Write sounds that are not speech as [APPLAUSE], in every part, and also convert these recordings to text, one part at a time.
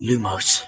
Lumos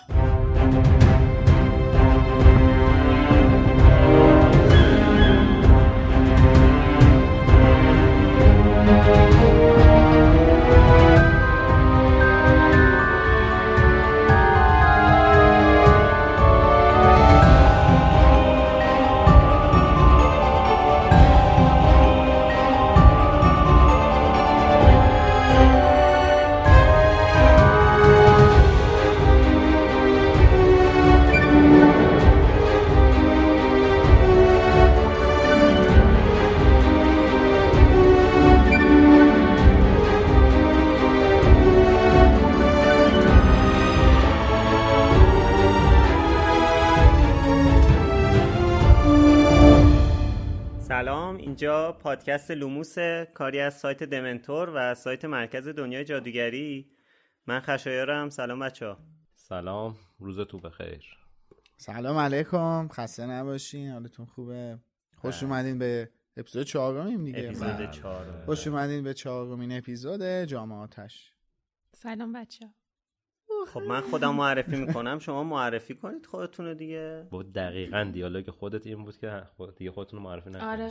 پادکست لوموس کاری از سایت دمنتور و سایت مرکز دنیای جادوگری. من خشایارم. سلام بچه ها سلام. روزتون بخیر. سلام علیکم. خسته نباشین. حالتون خوبه؟ خوش اومدین به اپیزود چهارمیم دیگه. اپیزود بله. چهارم خوش اومدین به چهارمین اپیزود آتش. سلام بچه خب من خودم معرفی می‌کنم شما معرفی کنید خودتون رو دیگه. با دقیقا دیالوگ خودت این بود که خود دیگه خودتون رو معرفی نکنید. آره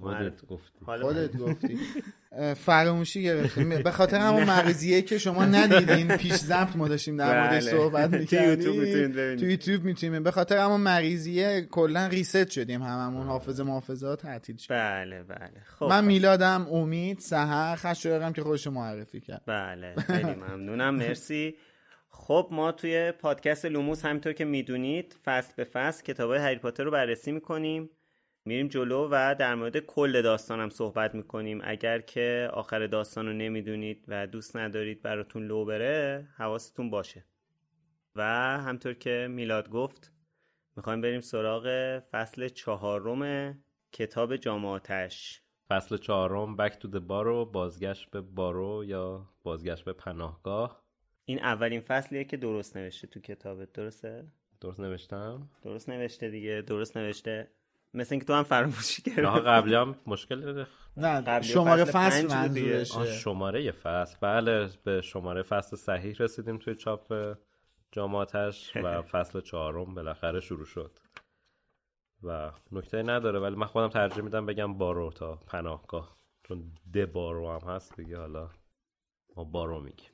خودت گفتی. خودت گفتی. [LAUGHS] فراموشی گرفتیم. به خاطر همون مغزیه که شما ندیدین. پیش ضبط ما داشتیم در موردش بله. صحبت تو می‌کردیم. یوتیوب می‌تونید ببینید. تو یوتیوب می‌تونیم. به خاطر همون مغزیه کلا ریست شدیم هممون. حافظه محافظات تعطیل شد. بله بله. خب. من میلادم امید سحر خشایارم که خودش معرفی کرد. بله خیلی ممنونم. مرسی. خب ما توی پادکست لوموس همینطور که می‌دونید فصل به فصل کتاب های هری پاتر رو بررسی می‌کنیم. میریم جلو و در مورد کل داستانم صحبت می‌کنیم. اگر که آخر داستان رو نمی‌دونید و دوست ندارید براتون لو بره حواستون باشه. و همطور که میلاد گفت می‌خوایم بریم سراغ فصل چهارم کتاب جامعاتش فصل چهارم بک تو بارو بازگشت به بارو یا بازگشت به پناهگاه. این اولین فصلیه که درست نوشته تو کتابت درسته؟ درست نوشتم. درست نوشته دیگه درست نوشته. مثل اینکه تو هم فراموشی راه کردی قبلی هم مشکل داره. نه قبلی شماره فصل فصل شماره فصل. بله به شماره فصل صحیح رسیدیم توی چاپ جامعاتش [LAUGHS] و فصل چهارم بالاخره شروع شد. و نکته نداره ولی من خودم ترجیح میدم بگم بارو تا پناهگاه. چون ده بارو هم هست دیگه حالا ما بارو میگیم.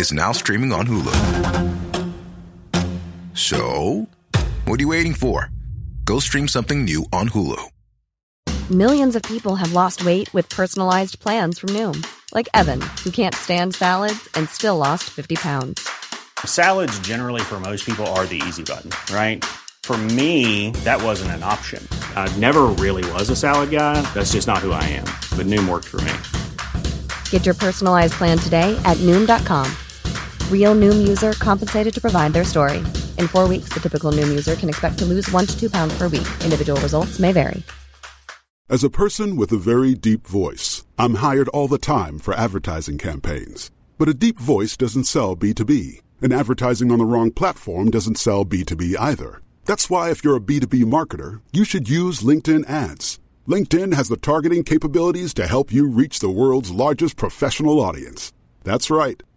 is now streaming on Hulu. So, what are you waiting for? Go stream something new on Hulu. Millions of people have lost weight with personalized plans from Noom, like Evan, who can't stand salads and still lost 50 pounds. Salads, generally, for most people, are the easy button, right? For me, that wasn't an option. I never really was a salad guy. That's just not who I am. But Noom worked for me. Get your personalized plan today at Noom.com. Real Noom user compensated to provide their story. In four weeks, the typical Noom user can expect to lose one to two pounds per week. Individual results may vary. As a person with a very deep voice, I'm hired all the time for advertising campaigns. But a deep voice doesn't sell B2B, and advertising on the wrong platform doesn't sell B2B either. That's why if you're a B2B marketer, you should use LinkedIn ads. LinkedIn has the targeting capabilities to help you reach the world's largest professional audience. That's right,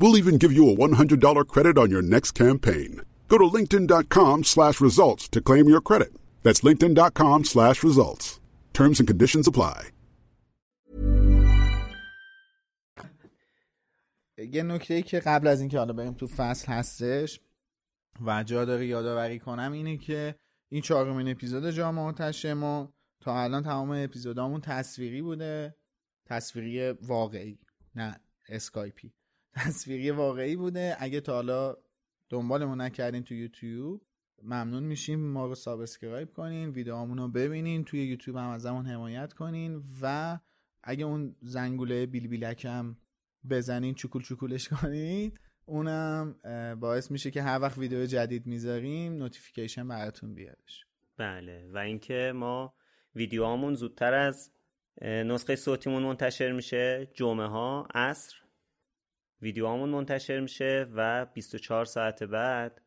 We'll even give you a $100 credit on your next campaign. Go to linkedin.com slash results to claim your credit. That's linkedin.com slash results. Terms and conditions apply. یه نکته ای که قبل از اینکه حالا بریم تو فصل هستش و جا داره یادآوری کنم اینه که این چهارمین اپیزود جا منتشر ما تا الان تمام اپیزودامون تصویری بوده تصویری واقعی نه اسکایپی تصویری واقعی بوده. اگه تا حالا دنبالمون نکردین تو یوتیوب ممنون میشیم ما رو subscribe کنین ویدیوهامون رو ببینین توی یوتیوب هم ازمون حمایت کنین و اگه اون زنگوله بیل بیلک هم بزنین چکول چکولش کنید اونم باعث میشه که هر وقت ویدیو جدید می‌ذاریم notification براتون بیادش بله و اینکه ما ویدیوهامون زودتر از نسخه صوتیمون منتشر میشه جمعه ها عصر. ویدیوهامون منتشر میشه و 24 ساعت بعد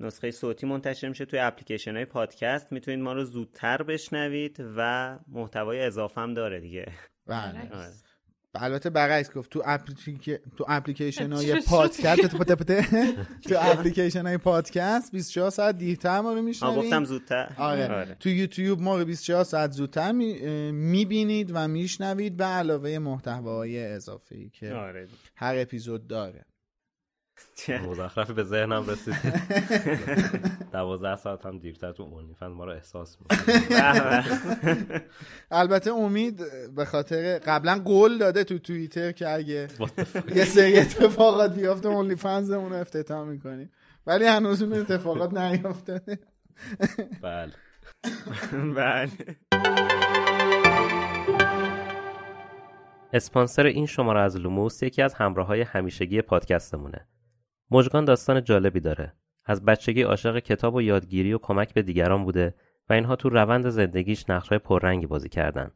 نسخه صوتی منتشر میشه توی اپلیکیشن های پادکست. می‌تونید ما رو زودتر بشنوید و محتوای اضافه هم داره دیگه. بله. البته برعکس گفت تو اپلیک... تو اپلیکیشن های پادکست تو [LAUGHS] اپلیکیشن های پادکست 24 ساعت دیرتر ما رو میشنوید گفتم زودتر آره. آره. تو یوتیوب ما رو 24 ساعت زودتر می‌بینید و میشنوید به علاوه محتوای اضافه ای که آره. هر اپیزود داره مزخرفی به ذهنم رسید [LAUGHS] دوازده ساعت هم دیرتر تو اونیفند ما رو احساس البته امید به خاطر قبلا قول داده تو توییتر که اگه یه سری اتفاقات بیافته اونلی فنزمون رو افتتاح می‌کنیم ولی هنوز اون اتفاقات نیافتاده بله. [LAUGHS] بله. اسپانسر این شماره از لوموس یکی از همراه های همیشگی پادکستمونه. مژگان داستان جالبی داره. از بچگی عاشق کتاب و یادگیری و کمک به دیگران بوده و اینها تو روند زندگیش نقشهای پررنگی بازی کردن.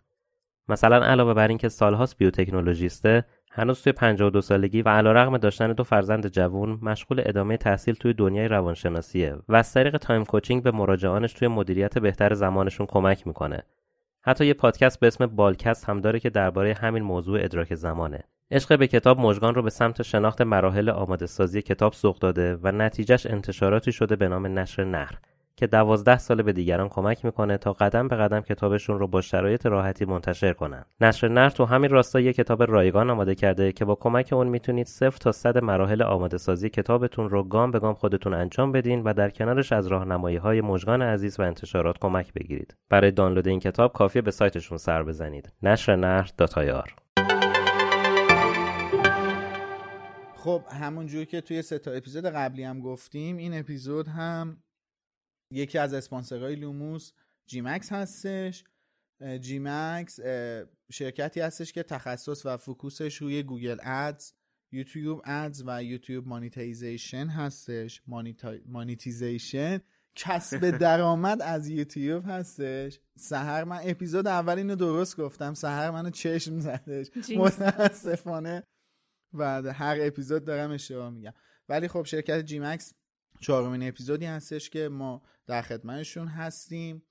مثلا علاوه بر اینکه سالهاست بیوتکنولوژیسته هنوز توی 52 سالگی و علیرغم داشتن دو فرزند جوون مشغول ادامه تحصیل توی دنیای روانشناسیه و از طریق time coaching به مراجعانش توی مدیریت بهتر زمانشون کمک می‌کنه. حتی یه پادکست به اسم بالکست هم داره که درباره همین موضوع ادراک زمانه. عشق به کتاب مژگان رو به سمت شناخت مراحل آماده سازی کتاب سوق داده و نتیجهش انتشاراتی شده به نام نشر نهر. که دوازده ساله به دیگران کمک می‌کنه تا قدم به قدم کتابشون رو با شرایط راحتی منتشر کنن. نشر نهر تو همین راستا یه کتاب رایگان آماده کرده که با کمک اون می‌تونید صفر تا صد مراحل آماده سازی کتابتون رو گام به گام خودتون انجام بدین و در کنارش از راهنمایی های مژگان عزیز و انتشارات کمک بگیرید. برای دانلود این کتاب کافیه به سایتشون سر بزنید. نشر نهر داتایار خب همونجور که توی سه تا اپیزود قبلی هم گفتیم این اپیزود هم یکی از اسپانسرهای لوموس جی مکس هستش. جی مکس شرکتی هستش که تخصص و focus ش روی Google Ads YouTube Ads و YouTube monetization هستش. monetization کسب [LAUGHS] درآمد از یوتیوب هستش. سحر من اپیزود اول اینو درست گفتم. سحر منو چشم زدش. [LAUGHS] متاسفانه. و هر اپیزود دارم اشتباه میگم. ولی خب شرکت جی مکس چهارمین اپیزودی هستش که ما در خدمتشون هستیم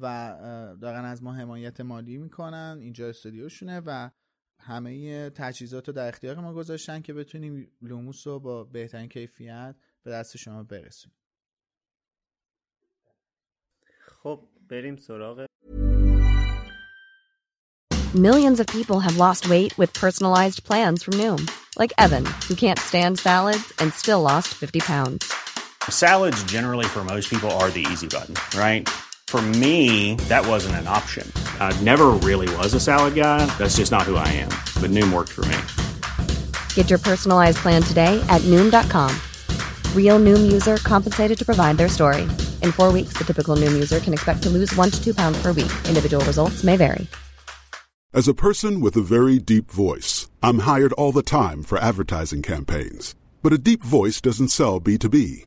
و دارن از ما حمایت مالی می‌کنن اینجا استودیوشونه و همه تجهیزات رو در اختیار ما گذاشتن که بتونیم لوموس رو با بهترین کیفیت به دست شما برسونیم خب بریم سراغ Millions of people have lost weight with personalized plans from Noom. Like Evan, who can't stand salads and still lost 50 pounds. Salads generally for most people are the easy button, right? For me, that wasn't an option. I never really was a salad guy. That's just not who I am. But Noom worked for me. Get your personalized plan today at Noom.com. Real Noom user compensated to provide their story. In four weeks, the typical Noom user can expect to lose one to two pounds per week. Individual results may vary. As a person with a very deep voice, I'm hired all the time for advertising campaigns. But a deep voice doesn't sell B2B,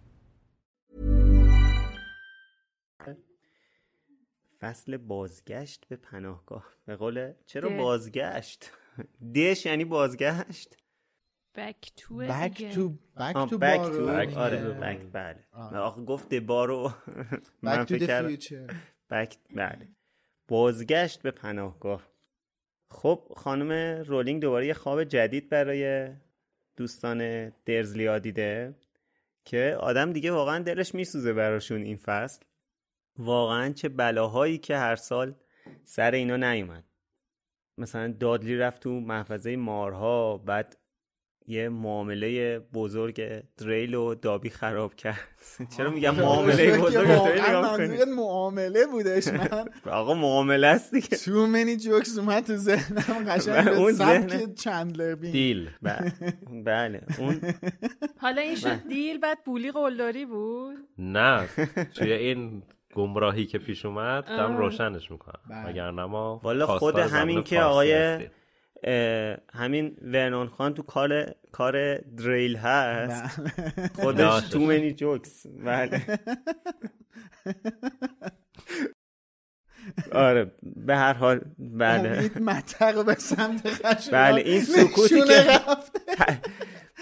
فصل بازگشت به پناهگاه. به قول چرا ده. بازگشت؟ [LAUGHS] دش یعنی بازگشت. بک تو بک تو بک تو back بارو. to- آره. بک بله. آه. آخه گفت دبارو [LAUGHS] من Back to فکر the کردم future. [LAUGHS] بک بله. بازگشت به پناهگاه. خب خانم رولینگ دوباره یه خواب جدید برای دوستان درزلیا دیده که آدم دیگه واقعا دلش میسوزه براشون این فصل. واقعا چه بلاهایی که هر سال سر اینا نیومد. مثلا دادلی رفت تو محفظه مارها بعد یه معامله بزرگ دریل و دابی خراب کرد. [LAUGHS] چرا میگم [LAUGHS] معامله [LAUGHS] بزرگ؟ دریل معامله بودش من؟ آقا معامله است دیگه. تو منی جوکس اومد تو ذهنم. قشنگ اون به ذهن- سبک چندلر بین. دیل. ب- بله. اون حالا این شد دیل بعد بولی قلدری بود؟ نه. توی این گمراهی که پیش اومد دارم آه. روشنش می‌کنم بله. وگرنه ما والا خود همین که آقای همین ورنون خان تو کار کار دریل هست خودش داشتش. تو منی جوکس بله آره به هر حال بله رو به سمت خشم بله این سکوتی که.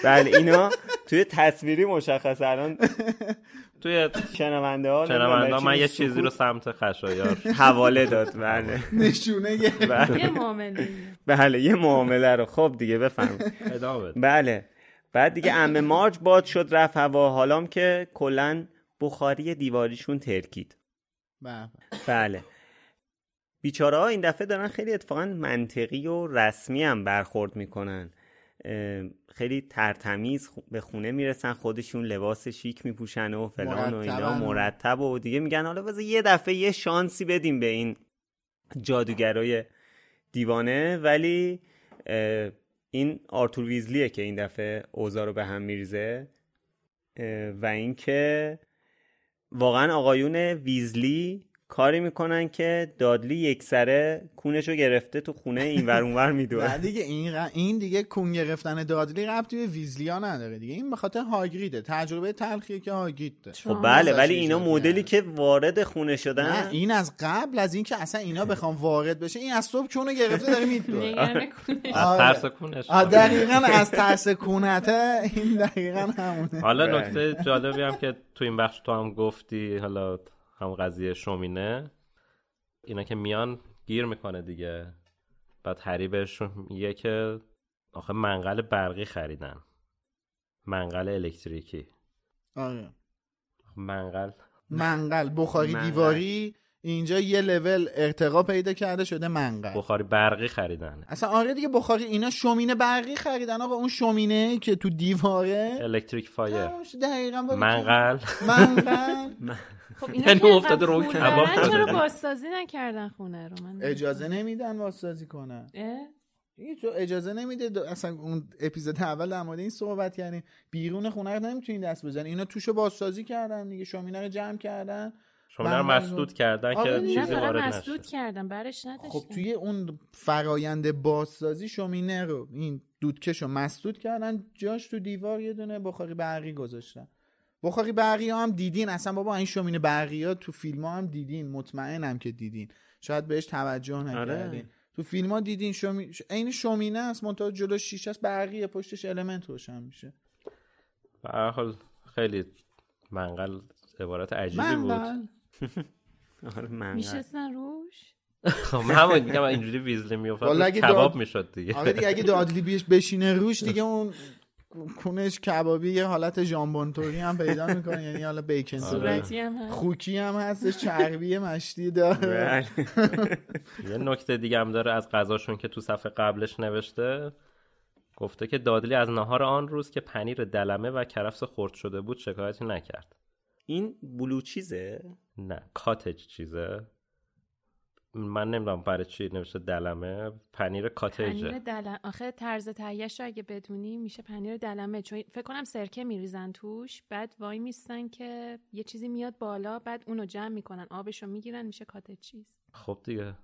بله اینا توی تصویری مشخص الان توی شنونده ها شنونده من یه چیزی رو سمت خشایار. حواله داد بله. نشونه گرفت بله. یه معامله. بله یه معامله رو. خب دیگه بفهم. بله. بعد دیگه ام مارج باد شد رفت هوا. حالام که کلا بخاری دیواریشون ترکید. بله. بله. بیچاره ها این دفعه دارن خیلی اتفاقا منطقی و رسمی هم برخورد می‌کنن. خیلی ترتمیز به خونه می‌رسن خودشون لباس شیک میپوشن و فلان و اینا. مرتب. و دیگه میگن حالا بذار یه دفعه یه شانسی بدیم به این جادوگرای دیوانه. ولی این آرتور ویزلیه که این دفعه اوضاع رو به هم میریزه. و اینکه واقعا آقایون ویزلی کاری می‌کنن که دادلی یک سره کونشو گرفته تو خونه این ور اونور [LAUGHS] نه میدوه. دیگه این ر- این دیگه کون گرفتن دادلی ربطی به ویزلیا نداره دیگه. این به خاطر هاگریده. تجربه تلخیه که هاگرید داره خب بله ولی اینا مدلی. که وارد خونه شدن. نه این از قبل از اینکه اصلا اینا بخوام وارد بشه این از صبح کونو گرفته داره میدوه. کنه [LAUGHS] از آره. ترس کونش. دقیقا از ترس کونته. این دقیقا همونه. حالا بله. نکته جالبی هم که تو این بخش تو هم گفتی حالا هم قضیه شومینه. اینا که میان گیر می‌کنه دیگه. بعد هری بهشون میگه که آخه منقل برقی خریدن. منقل الکتریکی. آره. منقل. منقل. بخاری منقل. دیواری اینجا یه لول ارتقا پیدا کرده شده منقل. بخاری برقی خریدن. اصلا آره دیگه بخاری اینا شومینه برقی خریدن. آقا اون شومینه که تو دیواره الکتریک فایر. دقیقا. منقل. منقل. [LAUGHS] خب اینا یعنی افتاده رو کباب. چرا بازسازی نکردن خونه رو؟ من اجازه نمیدن واسازی کنن؟ این تو اجازه نمیده اصلا اون اپیزود اول در مورد این صحبت کردیم. بیرون خونه رو نمی‌تونین دست بزنی. اینا توشو بازسازی کردن دیگه. شومینه رو جمع کردن. شما رو مسدود کردن آره که. نه چیزی وارد مسدود کردم برش نداشتم خب توی اون فرایند بازسازی شومینه رو این دودکش رو مسدود کردن. جاش تو دیوار یه دونه بخاری برقی گذاشتن. بخاری برقی ها هم دیدین. اصلا بابا این شومینه برقی ها تو فیلم ها هم دیدین. مطمئنم که دیدین. شاید بهش توجه نکردین. تو فیلم ها دیدین شومی... عین شومینه است. منتها جلو شیشه است برقیه پشتش المنت روشن میشه. به هر حال خیلی منقل عبارت عجیبی بود. منقل. [LAUGHS] آره منقل. میشستن روش؟ [LAUGHS] خب من همون میگم اینجوری ویزلی میافتاد اگه کباب می‌شد دیگه. آره دیگه اگه دادلی بیش بشینه روش دیگه اون کونش کبابی یه حالت ژامبونتوری هم پیدا می‌کنه یعنی حالا بیکن صورتی هم هست. خوکی هم هستش چربی مشتی داره. بله. [LAUGHS] یه نکته دیگه هم داره از غذاشون که تو صفحه قبلش نوشته. گفته که دادلی از نهار آن روز که پنیر دلمه و کرفس خرد شده بود شکایتی نکرد. این بلو چیزه نه کاتج چیزه. من نمی‌دونم برای چی نوشته دلمه. پنیر کاتجه پنیر دلمه آخه طرز تهیهش رو اگه بدونی میشه پنیر دلمه. چون فکر کنم سرکه میریزن توش بعد وای میستن که یه چیزی میاد بالا بعد اونو جمع می‌کنن آبشو می‌گیرن میشه کاتج چیز. خب دیگه.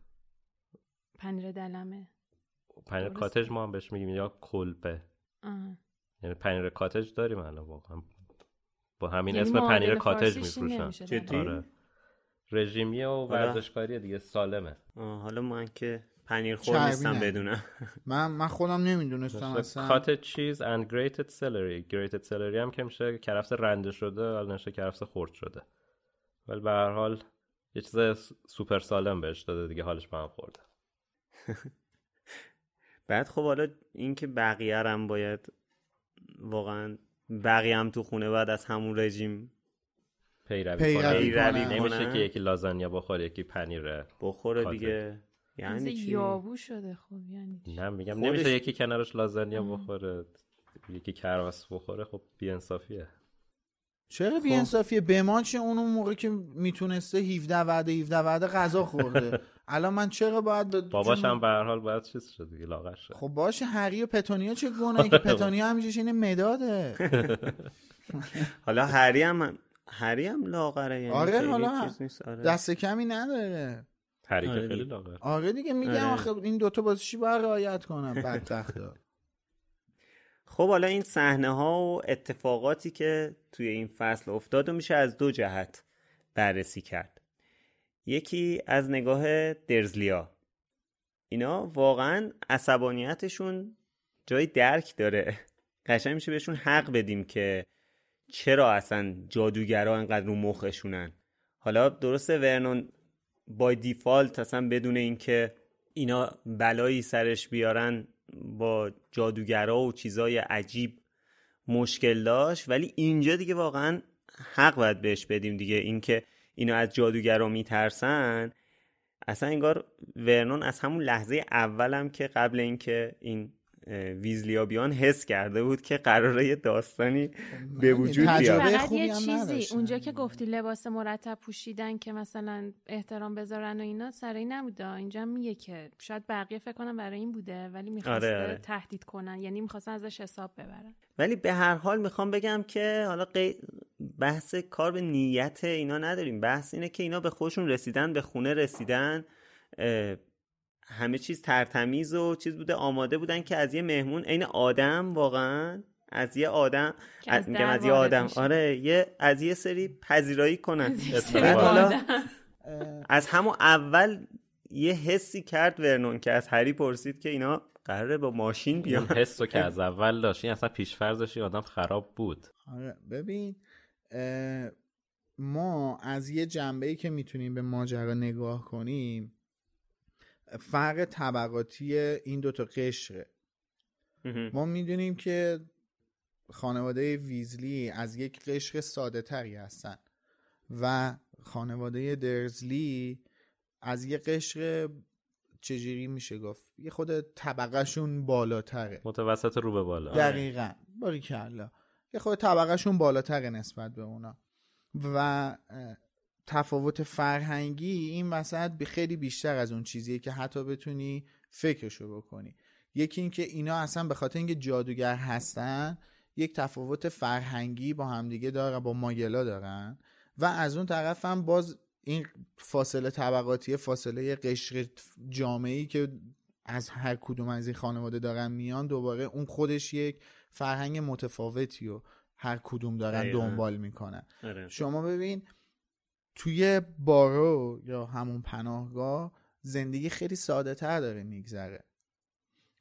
پنیر دلمه. پنیر. کاتج ما هم بهش میگیم یا کلبه. آه. یعنی پنیر کاتج داریم الان واقعا. با همین یعنی اسم پنیر کاتج میفروشن. آره. رژیمیه و ورزشکاریه دیگه سالمه. آه، حالا من که پنیر خور نیستم. بدونم. [LAUGHS] من من خودم نمی‌دونستم اصلا. کاتج چیز and grated celery. Grated celery هم که میشه کرفس رنده شده حالا نشه کرفس خرد شده. ولی به هر حال یه چیز سوپر سالم بهش داده دیگه حالش به هم خورده. [LAUGHS] بعد خب حالا این که بقیه هم باید واقعا بقیه هم تو خونه بعد از همون رژیم پیروی پیروی. نمیشه. که یکی لازانیا بخوره یکی پنیر بخوره. دیگه. مثل یعنی چی؟ یابو شده خب یعنی چی؟ نه میگم خودش- نمیشه یکی کنارش لازانیا بخوره یکی کرفس بخوره خب بیانصافیه. چرا بی انصافیه به ما چه اون اون موقع که می‌تونسته 17 وعده 17 وعده غذا خورده. [LAUGHS] الان من چرا باید به باباش هم به هر حال باید چیز شد دیگه لاغر شد. خب باشه هری و پتونیا چه گناهی؟ که [LAUGHS] پتونیا همیشه این مداده. [LAUGHS] حالا هری هم هری هم لاغره یعنی آره، حالا چیز نیست آره. دست کمی نداره هری که آره خیلی دیگه. لاغر آره دیگه میگم آره. آخه این دوتا باز چی باید رعایت کنم بدبختا [LAUGHS] خب حالا این صحنه ها و اتفاقاتی که توی این فصل افتاد و میشه از دو جهت بررسی کرد یکی از نگاه درزلیا اینا واقعا عصبانیتشون جای درک داره [LAUGHS] قشنگ میشه بهشون حق بدیم که چرا اصلا جادوگرا انقدر رو مخشونن؟ حالا درسته ورنون با دیفالت اصلا بدون اینکه اینا بلایی سرش بیارن با جادوگرا و چیزای عجیب مشکل داشت ولی اینجا دیگه واقعا حق باید بهش بدیم دیگه. اینکه اینا از جادوگرا میترسن اصلا انگار ورنون از همون لحظه اولم که قبل اینکه این ویزلیا بیان حس کرده بود که قراره یه داستانی به وجود تجربه بیاد. فقط یه چیزی نداشتن. اونجا که گفتی لباس مرتب پوشیدن که مثلا احترام بذارن و اینا سر این نبوده. اینجا میگه که شاید بقیه فکر کنم برای این بوده ولی می‌خواسته آره، آره. تهدید کنن. یعنی می‌خواستن ازش حساب ببرن. ولی به هر حال می‌خوام بگم که حالا قی- بحث کار به نیت اینا نداریم. بحث اینه که اینا به خودشون رسیدن به خونه رسیدن همه چیز ترتمیز و چیز بوده. آماده بودن که از یه مهمون عین آدم واقعا از یه آدم از میگم از یه آدم. میشه. آره یه از یه سری پذیرایی کنن. حالا. از همون اول یه حسی کرد ورنون که از هری پرسید که اینا قراره با ماشین بیان. حس رو که از اول داشت. این اصلا پیشفرزش آدم خراب بود. آره ببین ما از یه جنبه ای که می‌تونیم به ماجرا نگاه کنیم فرق طبقاتی این دوتا قشره. ما می‌دونیم که خانواده ویزلی از یک قشر ساده تری هستن و خانواده درزلی از یک قشر چجوری میشه گفت؟ یه خود طبقهشون بالاتره. متوسط رو به بالا. دقیقا. باریکلا. یه خود طبقهشون بالاتره نسبت به اونا. و تفاوت فرهنگی این وسط خیلی بیشتر از اون چیزیه که حتی بتونی فکرشو بکنی یکی اینکه اینا اصلا به خاطر اینکه جادوگر هستن یک تفاوت فرهنگی با همدیگه دارن با ماگلا دارن و از اون طرف هم باز این فاصله طبقاتی فاصله قشر جامعی که از هر کدوم از این خانواده دارن میان دوباره اون خودش یک فرهنگ متفاوتی و هر کدوم دارن. دنبال می‌کنن آره. شما ببین توی بارو یا همون پناهگاه زندگی خیلی ساده تر داره میگذره.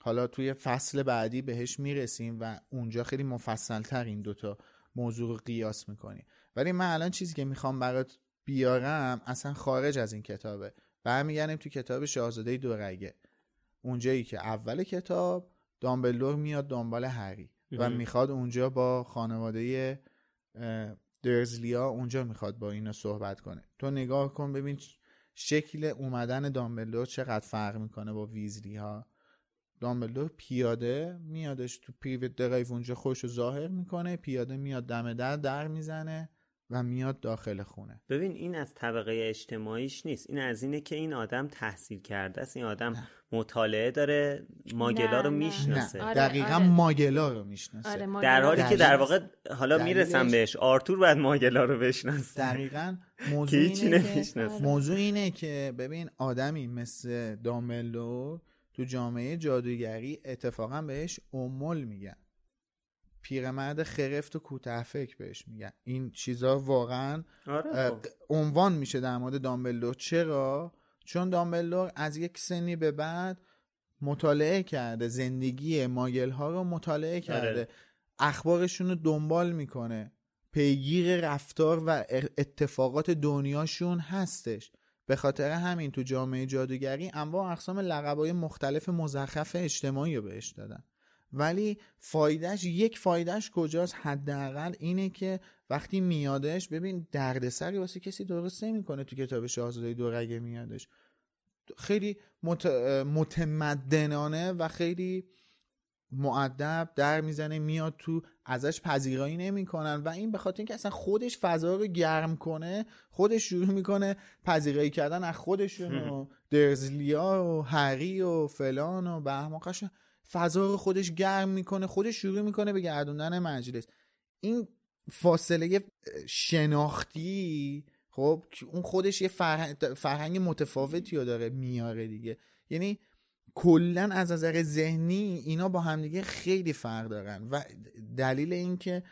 حالا توی فصل بعدی بهش می‌رسیم و اونجا خیلی مفصل تر این دوتا موضوع رو قیاس می‌کنیم. ولی من الان چیزی که می‌خوام برات بیارم اصلا خارج از این کتابه. برمیگردیم تو کتاب شاهزاده دورگه. اونجایی که اول کتاب دامبلدور میاد دنبال هری و مهم. می‌خواد اونجا با خانواده درزلیا اونجا می‌خواد با اینا صحبت کنه. تو نگاه کن ببین شکل اومدن دامبلدور چقدر فرق می‌کنه با ویزلی ها دامبلدور پیاده میادش تو پریوت درایو اونجا خوش رو ظاهر می‌کنه پیاده میاد دم در در می‌زنه. و میاد داخل خونه. ببین این از طبقه اجتماعیش نیست. این از اینه که این آدم تحصیل کرده است. این آدم مطالعه داره ماگلا نه، رو نه. می‌شناسه. نه. آره، دقیقا آره. ماگلا رو می‌شناسه. آره در حالی که در واقع حالا دلیلش- می‌رسم بهش آرتور باید ماگلا رو بشناسه. دقیقا [LAUGHS] موضوع اینه که موضوع اینه که ببین آدمی مثل داملو تو جامعه جادوگری اتفاقا بهش امول میگن. پیرمرد خرفت و کوته فکر بهش میگن. این چیزا واقعا آره خب. عنوان میشه در مورد دامبلدور. چرا؟ چون دامبلدور از یک سنی به بعد مطالعه کرده زندگی ماگل ها رو مطالعه کرده. آره. اخبارشون رو دنبال می‌کنه. پیگیر رفتار و اتفاقات دنیاشون هستش. به خاطر همین تو جامعه جادوگری انواع اقسام لقبای مختلف مزخرف اجتماعی رو بهش دادن. ولی فایدهش یک فایدهش کجاست حداقل اینه که وقتی میادش ببین دردسری واسه کسی درست نمی‌کنه تو کتاب شاهزاده دورگه میادش. خیلی مت... متمدنانه و خیلی معدب در می‌زنه میاد تو ازش پذیرایی نمی‌کنن و این به خاطر اینکه اصلا خودش فضا رو گرم کنه خودش شروع می‌کنه پذیرایی کردن از خودشون و [LAUGHS] درزلیا و هری و فلان و بهماقش فضا رو خودش گرم می‌کنه خودش شروع می‌کنه به گردوندن مجلس. این فاصله شناختی خب اون خودش یه فرهنگ, فرهنگ متفاوتی رو داره میاره دیگه. یعنی کلا از نظر ذهنی اینا با همدیگه خیلی فرق دارن و دلیل اینکه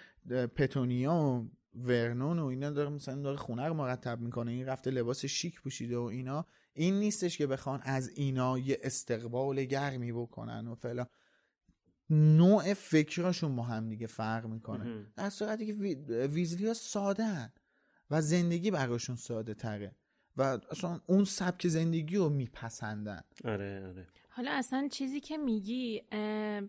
پتونیا و ورنون و اینا داره مثلا داره خونه رو مرتب می‌کنه این رفته لباس شیک پوشیده و اینا این نیستش که بخوان از اینا یه استقبال گرمی بکنن و فلان. نوع فکرشون با هم دیگه فرق می‌کنه. در صورتی که ویزلی ها ساده هن و زندگی براشون ساده تره و اصلا اون سبک زندگی رو میپسندن. آره آره. حالا اصلا چیزی که میگی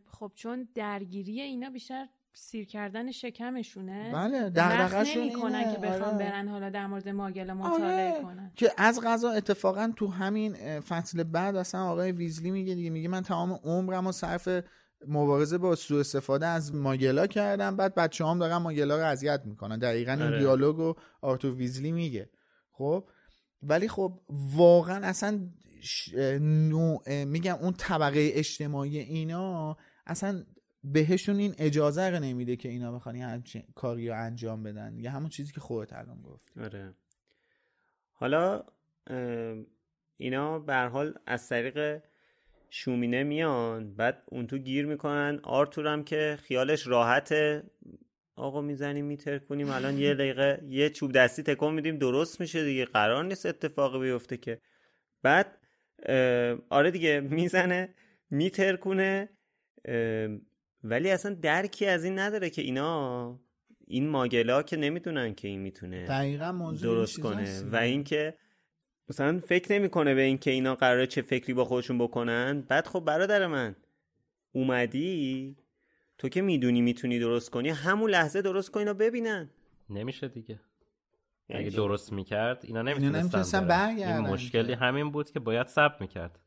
خب چون درگیری اینا بیشتر سیر کردن شکمشونه بله دغدغه‌شون نمی‌کنن که بخوام آره. برن حالا در مورد ماگلا مطالعه آره. کنن که از غذا اتفاقا تو همین فصل بعد اصلا آقای ویزلی میگه دیگه میگه من تمام عمرم و صرف مبارزه با سوء استفاده از ماگلا کردم بعد بچه هم دارن ماگلا رو اذیت می‌کنن دقیقا این آره. دیالوگ رو آرتور ویزلی میگه خب ولی خب واقعا اصلا ش- نوع میگم اون طبقه اجتماعی اینا اصلا بهشون این اجازه رو نمیده که اینا بخوان همچین کاری رو انجام بدن. یه همون چیزی که خودت الان گفت آره. حالا اینا به حال از طریق شومینه میان بعد اون تو گیر می‌کنن. آرتور هم که خیالش راحته. آقا می‌زنیم میتر کنیم الان یه دقیقه یه چوب دستی تکون میدیم. درست میشه دیگه. قرار نیست اتفاقی بیفته که. بعد آره دیگه می‌زنه میترکونه. ولی اصلا درکی از این نداره که اینا این ماگلا که نمی‌دونن که این می‌تونه دقیقا موضوع درست کنه. و اینکه مثلا فکر نمی‌کنه به اینکه اینا قراره چه فکری با خودشون بکنن. بعد خب برادر من اومدی؟ تو که می‌دونی می‌تونی درست کنی. همون لحظه درست کن اینا ببینن. نمیشه دیگه. یعنی اگه؟ درست می‌کرد اینا نمی‌تونستن. برگردن. این مشکلی. همین بود که باید صبر می‌کرد.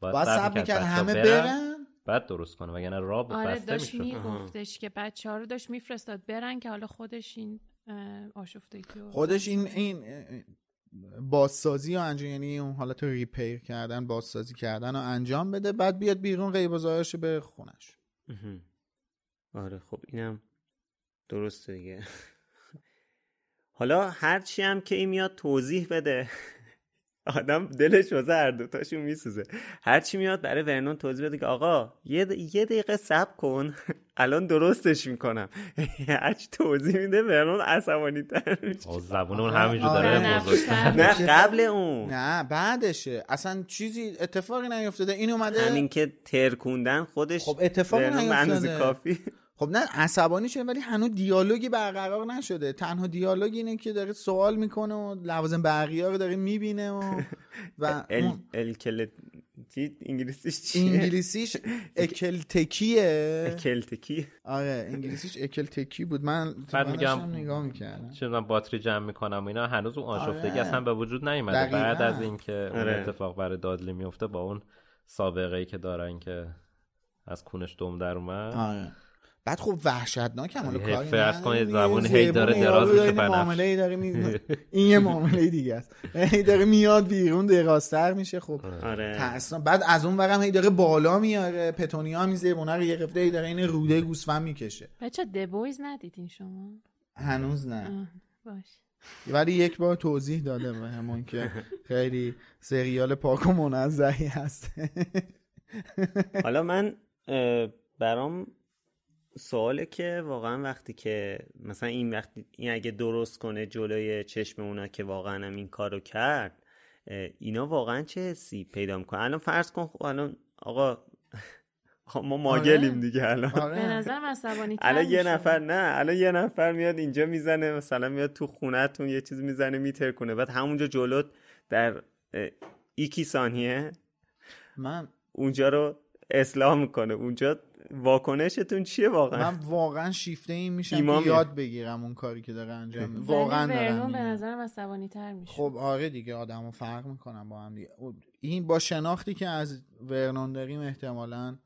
باید سب می‌کرد. همه برن. بعد درست کنه وگرنه راه آره بسته داشت میگفتش که بچه ها رو داشت میفرستاد برن که حالا خودش این آشفتگی رو خودش این این بازسازی و انجام یعنی اون حالت رو ریپیر کردن بازسازی کردن و انجام بده بعد بیاد بیرون غیب و ظاهرش به خونش. آره خب اینم درسته دیگه. [LAUGHS] حالا هرچی هم که این میاد توضیح بده. آدم دلش واسه هر دوتاشون میسوزه. هرچی میاد برای ورنون توضیح بده که آقا یه, د- یه دقیقه صبر کن. [LAUGHS] الان درستش می‌کنم. [LAUGHS] هرچی توضیح میده ورنون عصبانی تر میشه زبون اون همینجور. داره نه، بزرگتر. نه. نه قبل اون. نه بعدشه. اصلا چیزی اتفاقی نیفتاده. این اومده همین که ترکوندن خودش خب اتفاقی نیفتاده. کافی. خب نه عصبانی شده ولی هنوز دیالوگی برقرار نشده تنها دیالوگ اینه که داره سوال می‌کنه و لوازم بقیه رو داره می‌بینه و [LAUGHS] و ال, انگلیسیش چیه؟ انگلیسیش [LAUGHS] اکلتکیه کلتکی آره انگلیسیش اکلتکی بود من بعد میگم- نگاه می‌کردم چون من باتری جمع می‌کنم و اینا هنوز اون آشفتگی آره. اصلا به وجود نیومده. بعد از اینکه اون آره. اتفاق برای دادلی میفته با اون سابقه ای که دارن که از کونش دم در اومد آره بعد خب وحشتناک هم کاری فرض. کنید زبون هی داره دراز میشه. معامله داره می... [LAUGHS] این یه معامله دیگه است. هی داره میاد بیرون درازتر میشه خب. آره. بعد از اون ورم هی داره بالا میاره پتونیا هم این زبونه رو گرفته هی داره این روده گوسفند می‌کشه. بچه دبویز ندیدین شما؟ هنوز نه. باش ولی یک بار توضیح داده به همون که خیلی سریال پاک و منزهی هست. حالا من برام سواله که واقعا وقتی که مثلا این وقتی این اگه درست کنه جلوی چشم اونا که واقعا هم این کارو کرد اینا واقعا چه حسی پیدا می‌کنه؟ الان فرض کن خب الان آقا [LAUGHS] ما ماگلیم آره. دیگه الان. آره. به نظر عصبانی الان یه نفر نه الان یه نفر میاد اینجا می‌زنه مثلا میاد تو خونهتون یه چیز می‌زنه میتر کنه. بعد همونجا جلوت در ایکی ثانیه من اونجا رو اصلاح می‌کنه. اونجا واکنشتون چیه واقعا؟ من واقعا شیفته این میشم که یاد بگیرم اون کاری که داره انجام میده. واقعا دارم به نظرم عصبانی تر میشه. خب آره دیگه آدمو فرق می‌کنم با هم دیگه. این با شناختی که از ورنون داریم احتمالا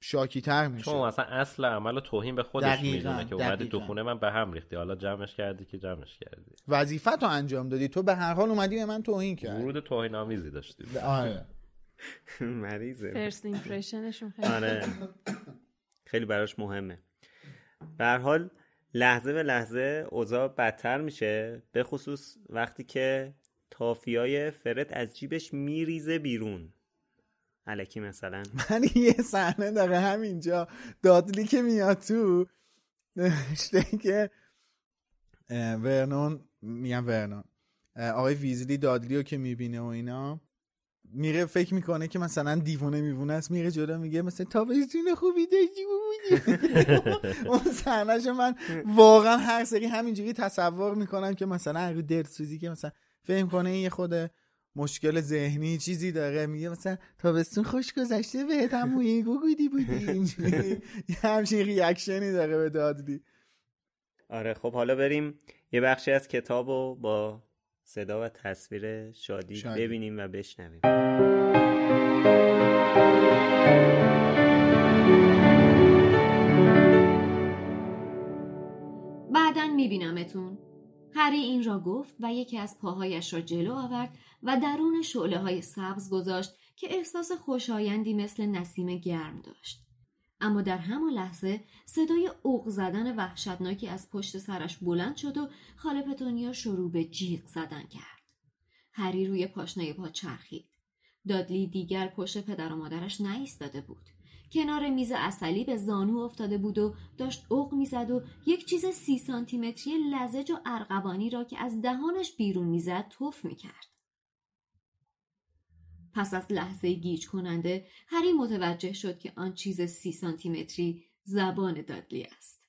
شاکی تر میشه. چون مثلا اصل عمل توهین به خودش می‌دونه که اومدی تو خونه من به هم ریختی. حالا جمعش کردی که جمعش کردی. وظیفت رو انجام دادی. تو به هر حال اومدی به من توهین کردی. ورود توهین آمیزی داشتی. آره. مریضه. فرست ایمپرشنشون خیلی آره. خیلی براش مهمه. به حال لحظه به لحظه اوضاع بدتر میشه به خصوص وقتی که تافیای فرد از جیبش میریزه بیرون. علکی مثلا. [LAUGHS] من یه صحنه داره همینجا. دادلی که میاد تو نوشته که ورنون میگم ورنون. آقای ویزلی دادلی رو که می‌بینه و اینا میره فکر می‌کنه که مثلا دیوونه میوونه است میره جلو میگه مثلا تابستون خوبی داشتی [LAUGHS] اون صحنهشو من واقعا هر سری همینجوری تصور می‌کنم که مثلا رو دلسوزی که مثلا فهم کنه یه خود مشکل ذهنی چیزی داره میگه مثلا تابستون خوش گذشته بهت هم گو گودی بودی اینجوری. همچین ریاکشنی داره به دادلی. آره خب حالا بریم یه بخشی از کتاب رو با صدا و تصویر شادی, شادی. ببینیم و بشنویم بعدا میبینمتون هری این را گفت و یکی از پاهایش را جلو آورد و درون شعله های سبز گذاشت که احساس خوشایندی مثل نسیم گرم داشت. اما در همان لحظه صدای اوق زدن وحشتناکی از پشت سرش بلند شد و خاله پتونیا شروع به جیغ زدن کرد. هری روی پاشنه پا چرخید. دادلی دیگر پشت پدر و مادرش نایستاده بود. کنار میز اصلی به زانو افتاده بود و داشت اوق می‌زد و یک چیز سی سانتیمتری لزج و ارغوانی را که از دهانش بیرون می‌زد توف می‌کرد. پس از لحظه گیج کننده هری متوجه شد که آن چیز سی سانتیمتری زبان دادلی است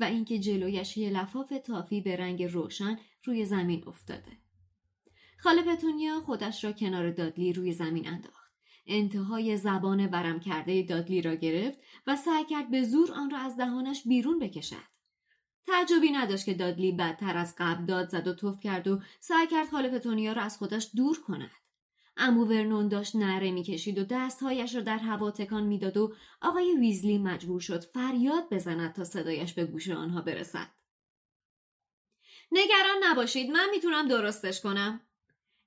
و اینکه جلویش یه لفاف تافی به رنگ روشن روی زمین افتاده. خاله پتونیا خودش را کنار دادلی روی زمین انداخت. انتهای زبان ورم کرده دادلی را گرفت و سعی کرد به زور آن را از دهانش بیرون بکشد. تعجبی نداشت که دادلی بدتر از قبل داد زد و توف کرد و سعی کرد خاله پتونیا را از خودش دور کند. امو ورنون داشت نره می‌کشید و دستهایش را در هوا تکان می‌داد و آقای ویزلی مجبور شد فریاد بزند تا صدایش به گوش آنها برسد. نگران نباشید من می‌تونم درستش کنم.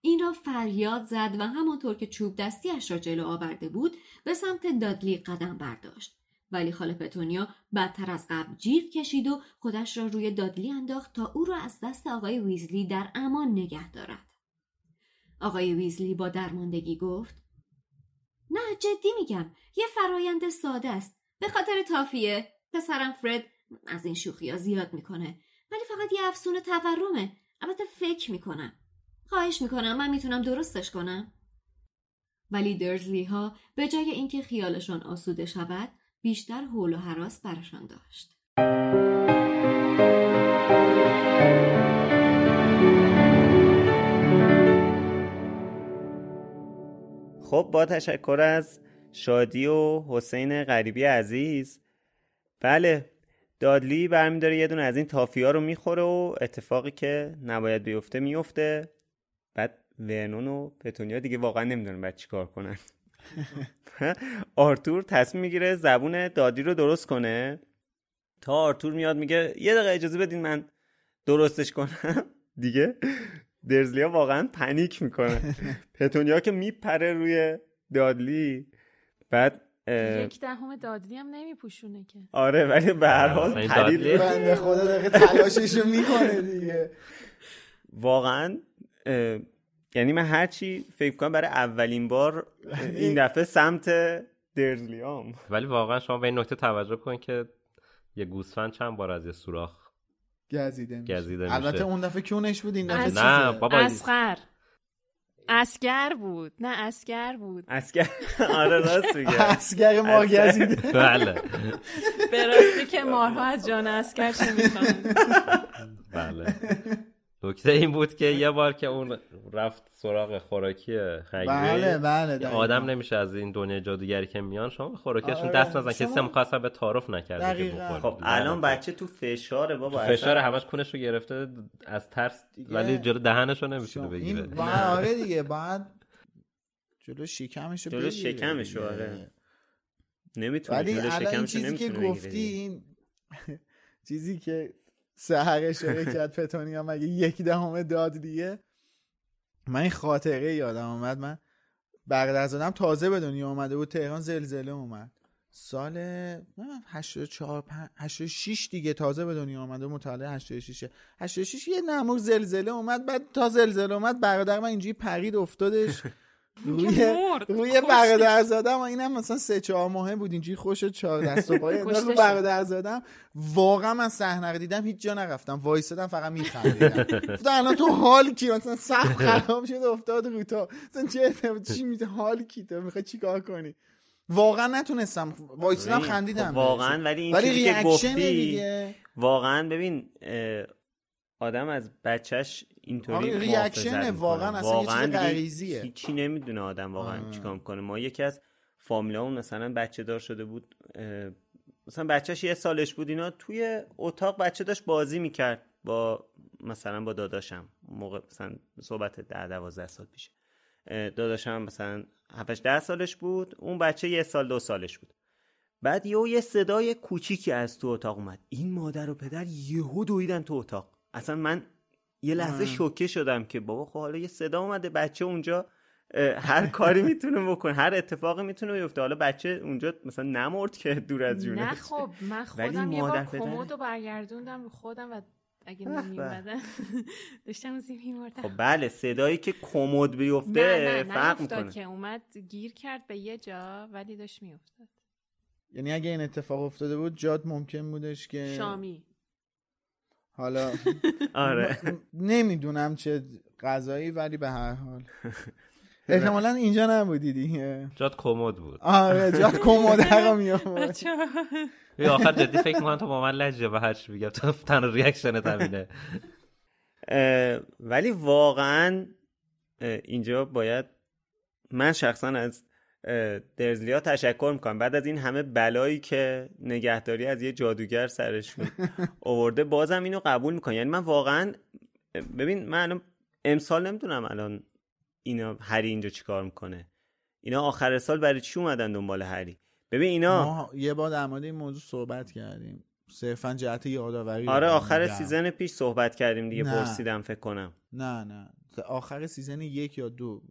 این را فریاد زد و همانطور که چوب دستیش را جلو آورده بود به سمت دادلی قدم برداشت. ولی خاله پتونیا بدتر از قبل جیغ کشید و خودش را روی دادلی انداخت تا او را از دست آقای ویزلی در امان نگه دارد. آقای ویزلی با درماندگی گفت. نه جدی میگم یه فرایند ساده است. به خاطر تافیه. پسرم فرد از این شوخی ها زیاد می‌کنه. ولی فقط یه افسون تورمه. البته فکر می‌کنم. خواهش می‌کنم من می‌تونم درستش کنم. ولی درزلی ها به جای اینکه خیالشان آسوده شود بیشتر حول و حراس برشان داشت. خب با تشکر از شادی و حسین غریبی عزیز. بله دادلی برمیداره یه دونه از این تافی ها رو می‌خوره و اتفاقی که نباید بیفته میفته بعد ورنون و پتونیا دیگه واقعا نمی‌دونن بعد چی کار کنن. [LAUGHS] آرتور تصمیم می‌گیره زبون دادی رو درست کنه. تا آرتور میاد میگه یه دقیقه اجازه بدین من درستش کنم. [LAUGHS] دیگه درزلیا واقعا پنیک می‌کنه. [LAUGHS] پتونیا که میپره روی دادلی بعد یک دهم دادلی هم نمیپوشونه که. آره ولی به هر حال پرید بنده خدا دقیقه تلاششو می‌کنه دیگه. واقعا یعنی من هرچی فکر کنم برای اولین بار این دفعه سمت درزلیام. ولی واقعا شما به این نکته توجه کن که یه گوسفند چند بار از یه سوراخ گزیده میشه. گزیده میشه. البته اون دفعه کونش بود این دفعه نه. بابا اسخر اسگر بود. نه اسگر بود. اسکر [LAUGHS] آره راست میگه. اسگر ما اسگر. گزیده. [LAUGHS] بله. به راستی که مارها از جان اسگر چه می‌خوان؟ بله. نکته این بود که یه بار که اون رفت سراغ خوراکی خیره بله بله. آدم نمیشه از این دنیای جادوگری که میان شما به خوراکیشون آره، دست نزن شما- کسی هم اصلا به تعارف نکرده که. خب الان بچه تو فشاره بابا فشار اصلا. همش کونش رو گرفته از ترس دیگه ولی جلو دهنش رو نمی‌تونه شما- بگیره این باید آره دیگه باید جلو شکمشو جلو بگیره شکمشو، دیگه. آره. نمی‌تونه ولی جلو الان چیزی که گفتی. این [LAUGHS] چیزی که سهر اشاره [LAUGHS] کرد پتونیا مگه یک دهم داد دیگه؟ من این خاطره یادم آمد من برادرزادم تازه به دنیا آمده بود تهران زلزله اومد. سال نه، 84 پن- 86 دیگه تازه به دنیا آمده مطالعه 86 86 یه نمور زلزله اومد بعد تا زلزله اومد برادر من اینجوری پرید افتادش. [LAUGHS] روی. روی. برادر زادم اینم مثلا سه چهار ماهه بود اینجوری خوش چهار دست و [LAUGHS] پای. رو. برادر زادم واقعا من صحنه رو دیدم هیچ جا نرفتم. وایسادم فقط میخندیدم. [LAUGHS] گفتم الان تو حال کی؟ مثلا سخت [LAUGHS] خراب شد افتاد رو تو مثلا چه چی می حال کی تو؟ می‌خوای چیکار کنی؟ واقعا نتونستم. وایسادم ببین، خندیدم خب واقعا. ولی این ولی چیزی که گفتی واقعا ببین آدم از بچهش اینطوری می‌کنه. واقعا اصلا یه چیز واقعا غریزیه. هیچی نمی‌دونه آدم واقعا. چیکار کنه ما یکی از فامیلامون مثلا بچه دار شده بود مثلا بچهش یه سالش بود اینا توی اتاق بچه داشت بازی می‌کرد با مثلا با داداشم. موقع مثلا صحبت ده دوازده سال پیش اه، داداشم مثلا 7 ده سالش بود. اون بچه یه سال دو سالش بود. بعد یهو یه صدای کوچیکی از تو اتاق اومد. این مادر و پدر یهو دویدن تو اتاق. اصلا من یه لحظه شوکه شدم که بابا خب حالا یه صدا اومده بچه اونجا هر کاری می‌تونه بکنه هر اتفاقی می‌تونه بیفته. حالا بچه اونجا مثلا نمرد که دور از جونه نه خب من ولی خودم یه بار کمد رو برگردوندم رو خودم و اگه. نمیومدن [LAUGHS] داشتم زیر میمردم. خب بله صدایی که کمد نه بیفته نه فرق نیفتاد می‌کنه. که اومد گیر کرد به یه جا ولی داشت میافتاد. یعنی اگه این اتفاق افتاده بود جاد ممکن بودش که شامی. حالا [LAUGHS] آره. نمی‌دونم چه غذایی ولی به هر حال. [LAUGHS] احتمالا اینجا نبودی دیگه. جاد کمد بود. آره جاد رو میامد بچه‌ها. یه آخر جدی فکر می‌کنم تو با من لجه به هر چی بگم. تو تنها ریاکشن همینه ولی واقعا اینجا باید من شخصا از درزلیا تشکر می‌کنم. بعد از این همه بلایی که نگهداری از یه جادوگر سرشون [LAUGHS] آورده بازم اینو قبول می‌کنم. یعنی من واقعا ببین من امسال نمی‌دونم الان اینا هری اینجا چیکار می‌کنه. اینا آخر سال برای چی اومدن دنبال هری؟ ببین اینا ما یه بار در مورد این موضوع صحبت کردیم. صرفا جهت یادآوری آره آخر. season پیش صحبت کردیم دیگه نه. پرسیدم فکر کنم. نه نه. آخر season یک یا دو.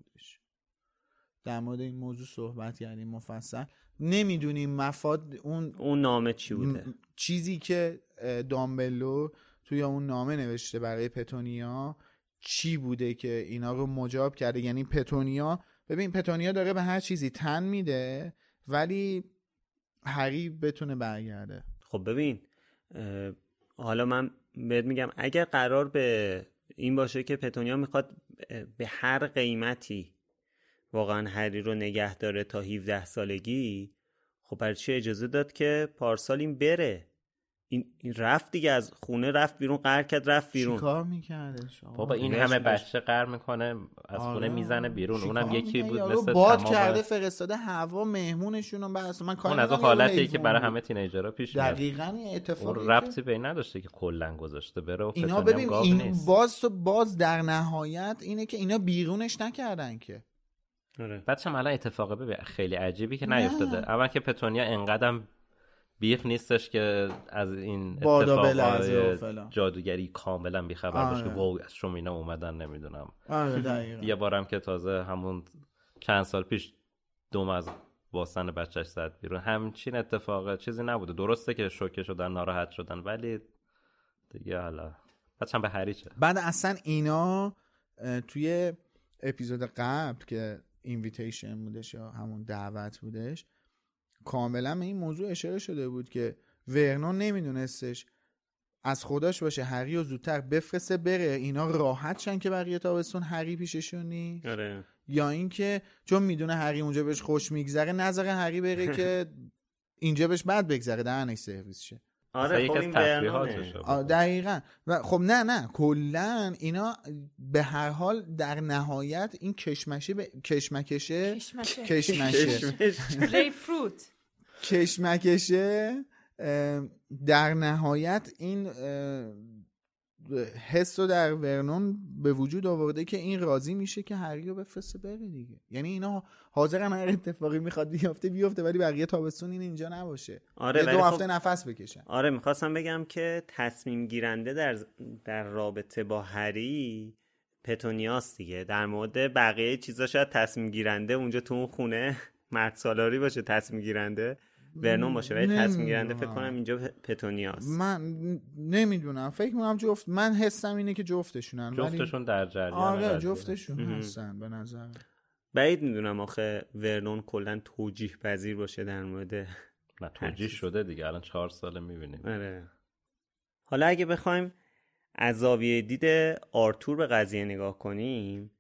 در مورد این موضوع صحبت کردیم مفصل. نمی‌دونیم مفاد اون اون نامه چی بوده؟ م- چیزی که دامبلدور توی اون نامه نوشته برای پتونیا چی بوده که اینا رو مجاب کرده؟ یعنی پتونیا ببین پتونیا داره به هر چیزی تن میده ولی هری بتونه برگرده. خب ببین حالا من بهت میگم اگر قرار به این باشه که پتونیا می‌خواد به هر قیمتی واقعا هری رو نگه داره تا 17 سالگی خب برای چی اجازه داد که پارسال این بره این, این رفت دیگه از خونه رفت بیرون قهر کرد رفت بیرون چیکار می‌کرده شما بابا این همه. بچه قر می‌کنه از خونه آره. می‌زنه بیرون اونم یکی؟ بود مثل باد کرده فرستاده هوا مهمونشون رو بس من کاری اون از اون حالتیه که برای همه. تینیجرها پیش میاد دقیقا این اتفاقی اون ربطی به این نداشته که کلا گذاشته بره و اینا ببین این نیست. باز تو باز در نهایت اینه که اینا بیرونش نکردن که آره. بعدش هم الان اتفاقه ببین خیلی عجیبی که نه. نیفتاده اول که پتونیا انقدرم بیخ نیستش که از این فلان. جادوگری کاملا بیخبر باشه که آره. واو از شما اینا اومدن نمی‌دونم آره یه بارم که تازه همون چند سال پیش دوم از باستن بچهش زد بیرون همچین اتفاقه چیزی نبوده درسته که شوکه شدن ناراحت شدن ولی دیگه حالا بچه هم به هری چه بعد اصلا اینا توی اپیزود قبل که اینویتیشن بودش یا همون دعوت بودش کاملا به این موضوع اشاره شده بود که ورنون نمیدونستش از خداش باشه هری رو زودتر بفرسته بره. اینا راحت شن که بقیه تابستون هری پیششونی آره. یا اینکه چون می‌دونه هری اونجا بهش خوش میگذره نذاره هری بره [LAUGHS] که اینجا بهش بد بگذره دهنش سرویس شه آره خب این آه، دقیقا. و خب نه نه. کلا اینا به هر حال در نهایت این کشمشه به کشمکشه؟ کشمشه کشمشه ریپ فروت کشمکشه [LAUGHS] در نهایت این حس رو در ورنون به وجود آورده که این راضی میشه که هری رو بفرسته بره دیگه. یعنی اینا حاضرن هر اتفاقی می‌خواد بیفته بیفته ولی بقیه تابستون این اینجا نباشه. آره دو خب- هفته نفس بکشن آره می‌خواستم بگم که تصمیم گیرنده در در رابطه با هری پتونیاس دیگه. در مورد بقیه چیزا شاید تصمیم گیرنده اونجا تو اون خونه مرد سالاری باشه تصمیم گیرنده. ورنون باشه. ولی تصمیم گیرنده فکر. کنم اینجا پ- پتونیاس من نمی‌دونم. فکر می‌کنم جفت من حسم اینه که جفتشونن ولی- جفتشون در جریان آره. جفتشون. هستن به نظر بعید می‌دونم آخه ورنون کلا توجیه پذیر باشه در مورد [LAUGHS] نه توجیه شده دیگه. الان چهار ساله می‌بینیم. آره. حالا اگه بخوایم از زاویه دید آرتور به قضیه نگاه کنیم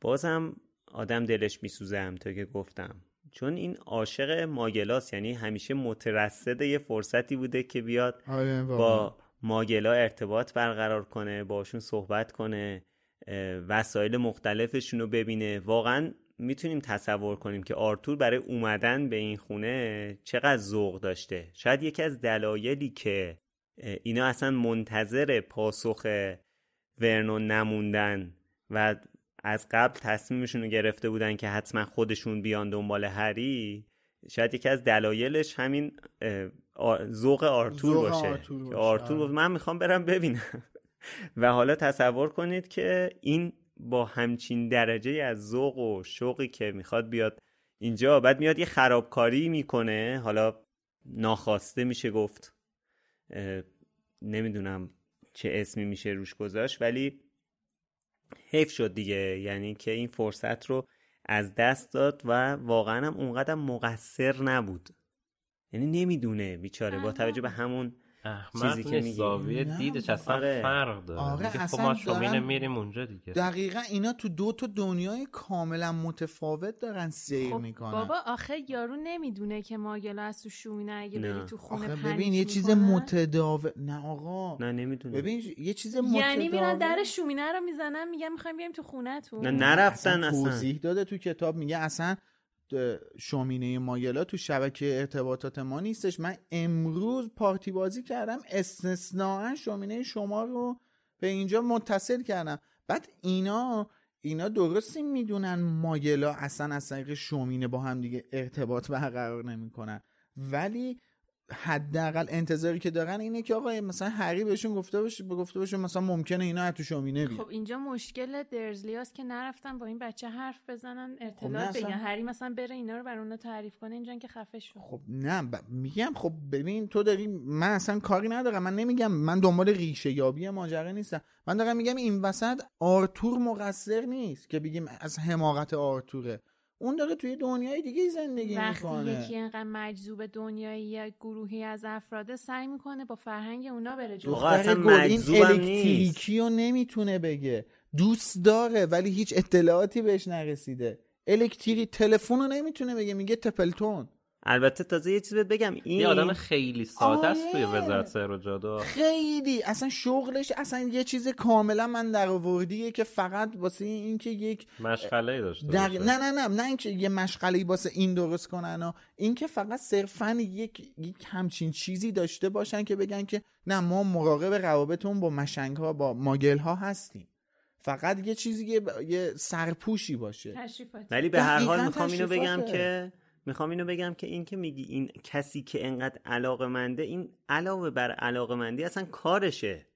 بازم آدم دلش میسوزه همطور که گفتم. چون این عاشق ماگلاس یعنی همیشه مترصد یه فرصتی بوده که بیاد آره. با ماگلا ارتباط برقرار کنه باشون صحبت کنه وسایل مختلفشون رو ببینه واقعا می‌تونیم تصور کنیم که آرتور برای اومدن به این خونه چقدر ذوق داشته شاید یکی از دلایلی که اینا اصلا منتظر پاسخ ورنون نموندن و از قبل تصمیمشون رو گرفته بودن که حتما خودشون بیان دنبال هری شاید یکی از دلایلش همین ذوق آرتور باشه. آرتور که باشه، آرتور آره. گفت من می‌خوام برم ببینم. [LAUGHS] و حالا تصور کنید که این با همچین درجه از ذوق و شوقی که می‌خواد بیاد اینجا بعد میاد یه خرابکاری می‌کنه. حالا ناخواسته میشه گفت نمی‌دونم چه اسمی میشه روش گذاشت ولی حیف شد دیگه. یعنی که این فرصت رو از دست داد و واقعا هم اونقدر مقصر نبود. یعنی نمی‌دونه بیچاره. با توجه به همون چیزی که میگی. زاویه دیدش اصلا آره. فرق داره. آره، میگه خب اصلا ما دارن- میریم اونجا دیگه. دقیقا اینا تو دو تا دنیای کاملا متفاوت دارن سیر خب می‌کنن. بابا آخه یارو نمی‌دونه که ماگلا از تو شومینه اگه نه. بری تو خونه آخه ببین یه چیز. متداول نه آقا. نه نمی‌دونه. ببین یه چیز متداول یعنی میرن در شومینه رو می‌زنن میگن می‌خوایم بیایم تو خونه تو نه نرفتن اصلا. توضیح داده تو کتاب میگه اصلا شومینه ماگلا تو شبکه ارتباطات ما نیستش. من امروز پارتی بازی کردم استثناا شومینه شما رو به اینجا متصل کردم. بعد اینا اینا درستی می‌دونن ماگلا اصلا از طریق شومینه با هم دیگه ارتباط برقرار نمی‌کنن. ولی حداقل انتظاری که دارن اینه که آقا مثلا هری بهشون گفته باشه گفته باشه مثلا ممکنه اینا تو شومینه بیان خب اینجا مشکل درزلیاست که نرفتن با این بچه حرف بزنن اطلاع اصلا- بگن. هری مثلا بره اینا رو بر اونا تعریف کنه اینجا که خفه شد. خب نه ب- میگم خب ببین تو داری من اصلا کاری ندارم. من نمیگم من دنبال ریشه یابی ماجرا نیستم. من دارم میگم این وسط آرتور مقصر نیست که بگیم از حماقت آرتوره. اون داره توی دنیای دیگه زندگی وقتی می‌کنه. یکی اینقدر مجذوب دنیای یک گروهی از افراده سعی می‌کنه با فرهنگ اونا بره جلو. آقا اصلا گل این الکتریکی رو نمی‌تونه بگه. دوست داره ولی هیچ اطلاعاتی بهش نرسیده. الکتریک تلفن رو نمی‌تونه بگه میگه تپلتون. البته تازه یه چیز بهت بگم این یه آدم خیلی ساده است توی. وزارت سر و جادو خیلی. اصلا شغلش اصلا یه چیز کاملا من در آوردیه که فقط واسه این که یک مشغله داشته در... نه نه نه نه اینکه یه مشغله واسه این درست کنن و اینکه فقط صرفا یک یک همچین چیزی داشته باشن که بگن که نه ما مراقب روابطمون با مشنگ ها با ماگل ها هستیم. فقط یه چیزی یه, یه سرپوشی باشه. ولی به هر حال می‌خوام اینو بگم. که می‌خوام اینو بگم که این که میگی این کسی که انقدر علاقه منده این علاوه بر علاقه مندی اصلا کارشه.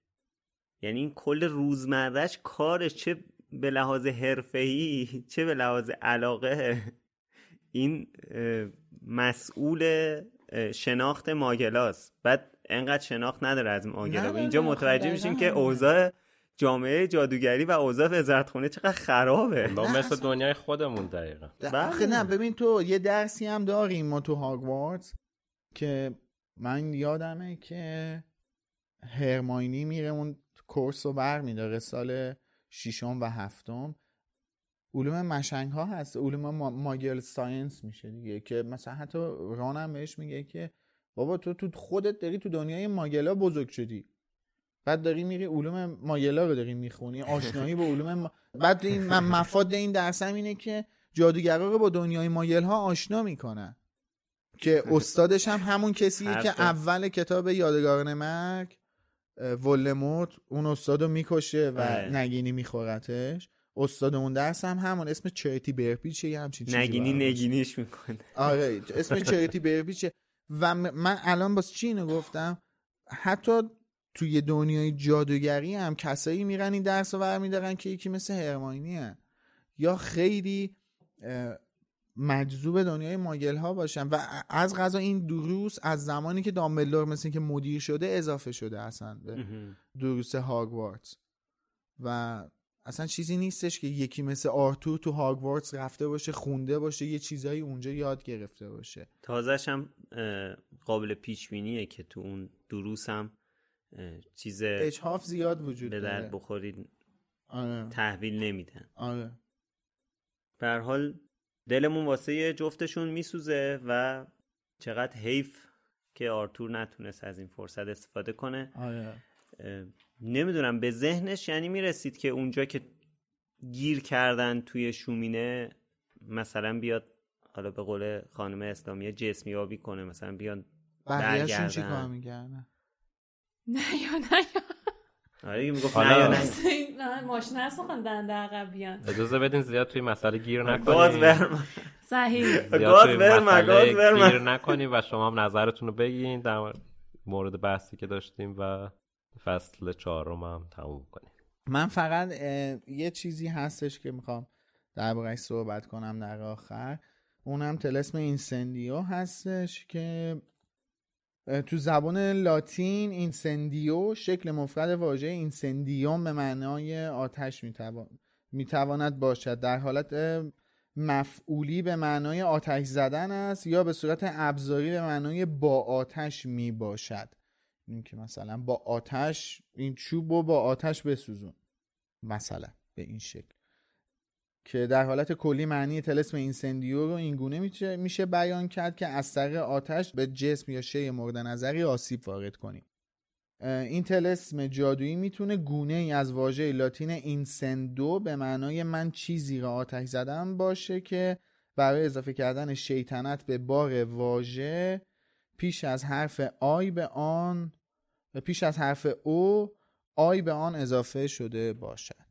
یعنی این کل روزمرهش کارش چه به لحاظ حرفه‌ای چه به لحاظ علاقه. این مسئول شناخت ماگلاست بعد انقدر شناخت نداره از ماگلا. اینجا متوجه دقیقاً میشیم که. اوضاع جامعه جادوگری و اوضاع وزارتخونه چقدر خرابه. با مثل دنیای خودمون دقیقا. بله. آخه نه ببین تو یه درسی هم داریم ما تو هاگوارتس که من یادمه که هرماینی میره اون کورس رو بر میداره سال ششم و هفتم. علوم مشنگ ها هست علوم ما... ماگل ساینس میشه دیگه که مثلا حتی رانم بهش میگه که بابا تو تو خودت داری تو دنیای ماگلا بزرگ شدی. بعد داری میری علوم ماگلا رو داری می‌خونی آشنایی با علوم ما... بعد این مفاد این درس هم اینه که جادوگرا رو با دنیای ماگل ها آشنا می‌کنن. که استادش هم همون کسیه که اول کتاب یادگاران مرگ ولموت اون استاد رو می‌کشه و نگینی میخورتش. استاد اون درس هم همون اسم چریتی برپیچه یه همچین چیزی نگینی نگینیش می‌کنه. آره اسم [LAUGHS] چریتی برپیچه. و من الان باز چی اینو گفتم؟ حتی توی دنیای جادوگری هم کسایی میرن این درس رو برمیدارن که یکی مثل هرماینی هن. یا خیلی مجذوب دنیای ماگل ها باشن و از غذا این دروس از زمانی که دامبلدور مثل که مدیر شده اضافه شده اصلا به دروس هاگوارتس و اصلا چیزی نیستش که یکی مثل آرتور تو هاگوارتس رفته باشه خونده باشه یه چیزایی اونجا یاد گرفته باشه. تازهش هم قابل پیش بینیه که تو اون دروس هم چیز اجحاف زیاد وجود به درد بخورید آره. تحویل نمیدن. آره. به حال دلمون واسه جفتشون میسوزه و چقدر حیف که آرتور نتونست از این فرصت استفاده کنه. آره. نمی‌دونم به ذهنش یعنی می‌رسید که اونجا که گیر کردن توی شومینه مثلا بیاد حالا به قول خانم اسلامی جسمی آبی کنه مثلا بیان برگردن چی کار میگردن نه یا نه یا. آره می‌گفت نه. یا نه ماشین هست دنده عقب بیان. اجازه بدین زیاد توی مسئله گیر نکنیم گاز برم صحیح. گاز برم گاز برم گیر نکنیم و شما هم نظرتون رو بگین. در مورد بحثی که داشتیم و فصل چهارم هم تموم کنیم. من فقط یه چیزی هستش که می‌خوام دربارهش صحبت کنم در آخر. اونم تلسم اینسندیو هستش که تو زبان لاتین اینسندیو شکل مفرد واژه اینسندیوم به معنای آتش می‌تواند باشد. در حالت مفعولی به معنای آتش زدن است یا به صورت ابزاری به معنای با آتش می باشد این که مثلا با آتش این چوب رو با آتش بسوزون. مثلا به این شکل. که در حالت کلی معنی تلسم اینسندیو رو اینگونه میشه بیان کرد که از طریق آتش به جسم یا شی مورد نظری آسیب وارد کنیم. این تلسم جادویی می‌تونه گونه ای از واژه لاتین اینسندو به معنای من چیزی را آتش زدم باشه که برای اضافه کردن شیطنت به بار واژه پیش از حرف آی به آن پیش از حرف او آی به آن اضافه شده باشد.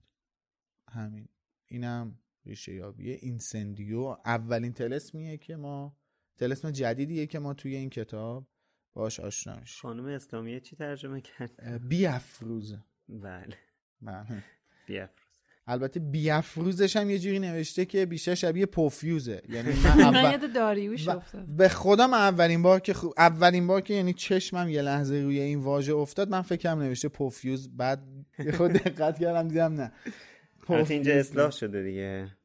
همین. اینم ریشه یابیه اینسندیو. اولین تلسمیه که ما تلسم جدیدیه که ما توی این کتاب باش آشنا میشیم. خانم اسلامیه چی ترجمه کرد؟ بیافروز. بله. بله. بیافروز. البته بیافروزش هم یه جوری نوشته که بیشتر شبیه پوفیوزه. یعنی من [LAUGHS] اول... داریوش افتاد. به خودم اولین بار که خو... اولین بار که یعنی چشمم یه لحظه روی این واژه افتاد من فکرم نوشته پوفیوز. بعد خود دقت کردم دیدم نه. اینجا اصلاح شده دیگه.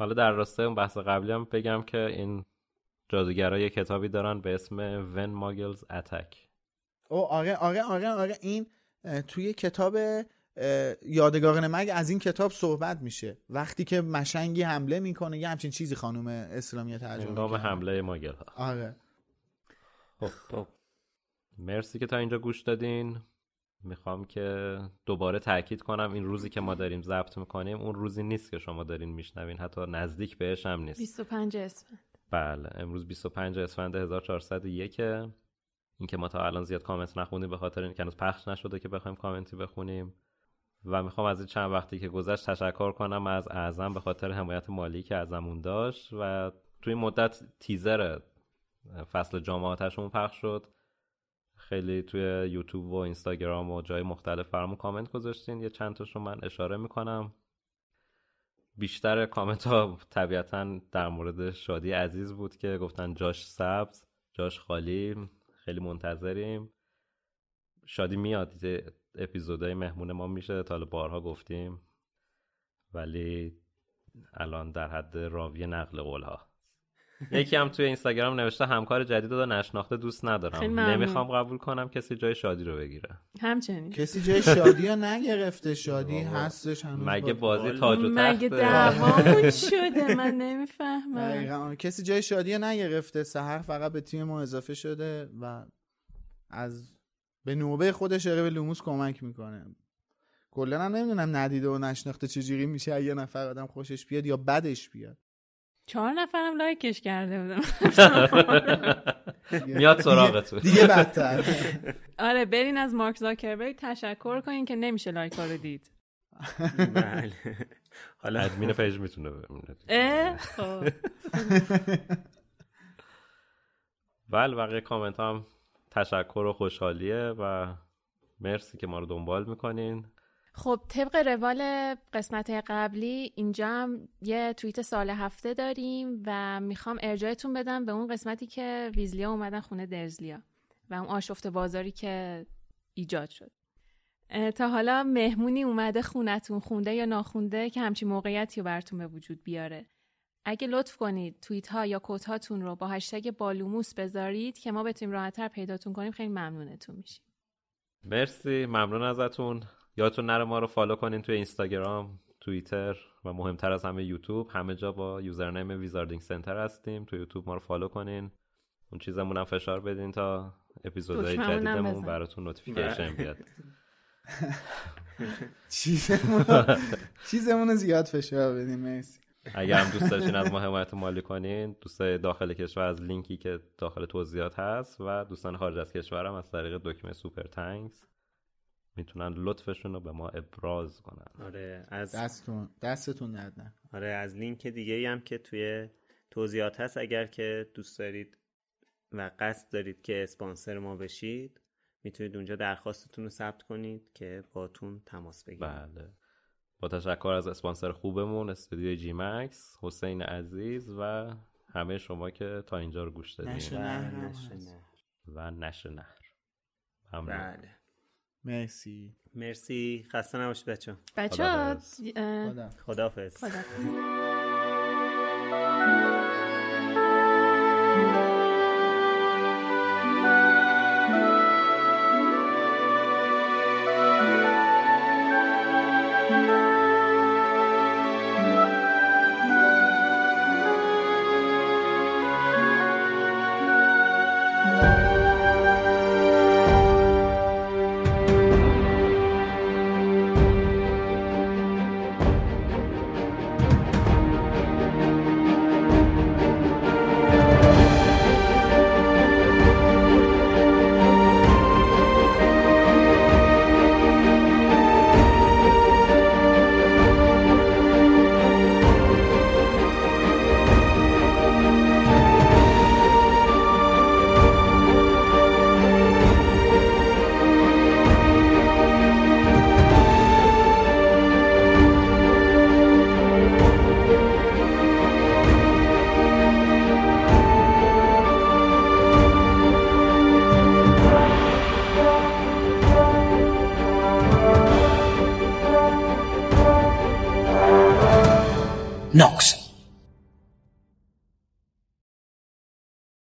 حالا در راستای اون بحث قبلی هم بگم که این جادوگرا یه کتابی دارن به اسم ون ماگلز اتک او آره آره آره آره این توی کتاب یادگاران مرگ از این کتاب صحبت میشه. وقتی که مشنگی حمله می‌کنه یه همچین چیزی خانم اسلامی ترجمه هنگام حمله ماگل ها. آره. خب خب. مرسی که تا اینجا گوش دادین. می‌خوام که دوباره تاکید کنم این روزی که ما داریم ضبط می‌کنیم اون روزی نیست که شما دارین میشنوین. حتی نزدیک بهش هم نیست. 25 اسفند. بله امروز 25 اسفند 1401 این که ما تا الان زیاد کامنت نخونیم به خاطر اینکه هنوز پخش نشده که بخوایم کامنتی بخونیم. و می‌خوام از این چند وقتی که گذشت تشکر کنم از اعظم به خاطر حمایت مالی که ازمون داشت. و توی مدت تیزر فصل جامعاتشون پخش شد. خیلی توی یوتیوب و اینستاگرام و جای مختلف برامون کامنت گذاشتین. یه چند تاشو من اشاره می‌کنم. بیشتر کامنت ها طبیعتا در مورد شادی عزیز بود که گفتن جاش سبز جاش خالی خیلی منتظریم. شادی میاد اپیزودهای مهمون ما میشه تا بارها گفتیم. ولی الان در حد راوی نقل قول ها یکی هم توی اینستاگرام نوشته همکار جدید رو نشناخته دوست ندارم. نمی‌خوام قبول کنم کسی جای شادی رو بگیره. همچنین. کسی جای شادی رو نگرفته. شادی هستش هنوز مگه بازی تاج و مگه دعوامون شده؟ من نمی‌فهمم. کسی جای شادی رو نگرفته. سهر فقط به تیم ما اضافه شده و از به نوبه خودش به لوموس کمک می‌کنه. کلا هم نمی‌دونم ندیده و نشناخته چجوری میشه. یه نفر آدم خوشش بیاد یا بدش بیاد. چهار نفرم لایکش کرده بودم. [LAUGHS] میاد سراغتون دیگه بدتر. [LAUGHS] آره برین از مارک زاکربرگ تشکر کنین که نمیشه لایک رو دید. بله. حالا ادمین پیج می‌تونه خب. [LAUGHS] بله بقیه کامنت هم تشکر و خوشحالیه و مرسی که ما رو دنبال می‌کنین. خب طبق روال قسمت قبلی اینجا هم یه توییت سال هفته داریم و می‌خوام ارجایتون بدم به اون قسمتی که ویزلیا اومدن خونه درزلیا و اون آشفت بازاری که ایجاد شد. تا حالا مهمونی اومده خونتون خونده یا ناخونده که همچین موقعیتی رو براتون به وجود بیاره. اگه لطف کنید توییت ها یا کت هاتون رو با هشتگ بالوموس بذارید که ما بتونیم راحتتر پیداتون کنیم خیلی ممنونتون میشیم. مرسی ممنون ازتون. یادتون نره ما رو follow کنین توی اینستاگرام توییتر و مهمتر از همه یوتیوب. همه جا با username Wizarding Center هستیم. تو یوتیوب ما رو follow کنین. اون چیزمون هم فشار بدین تا اپیزودهای جدیدمون براتون notification بیاد. [LAUGHS] چیزمون رو زیاد فشار بدین مرسی. اگر هم دوست داشتین از ما حمایت مالی کنین دوستای داخل کشور از لینکی که داخل توضیحات هست و دوستان خارج از کشور هم از طریق دکمه Super Thanks. می‌تونن لطفشون رو به ما ابراز کنن. آره از دستتون دستتون ندن آره از لینک دیگه ای هم که توی توضیحات هست اگر که دوست دارید و قصد دارید که اسپانسر ما بشید می‌تونید اونجا درخواستتون رو ثبت کنید که باتون تماس بگیریم. بله. با تشکر از اسپانسر خوبمون استودیو جی مکس حسین عزیز و همه شما که تا اینجا رو گوش نشه نهر و نشه نهر بله. مرسی. مرسی. خسته نباشید بچه بچه خدافز خدافز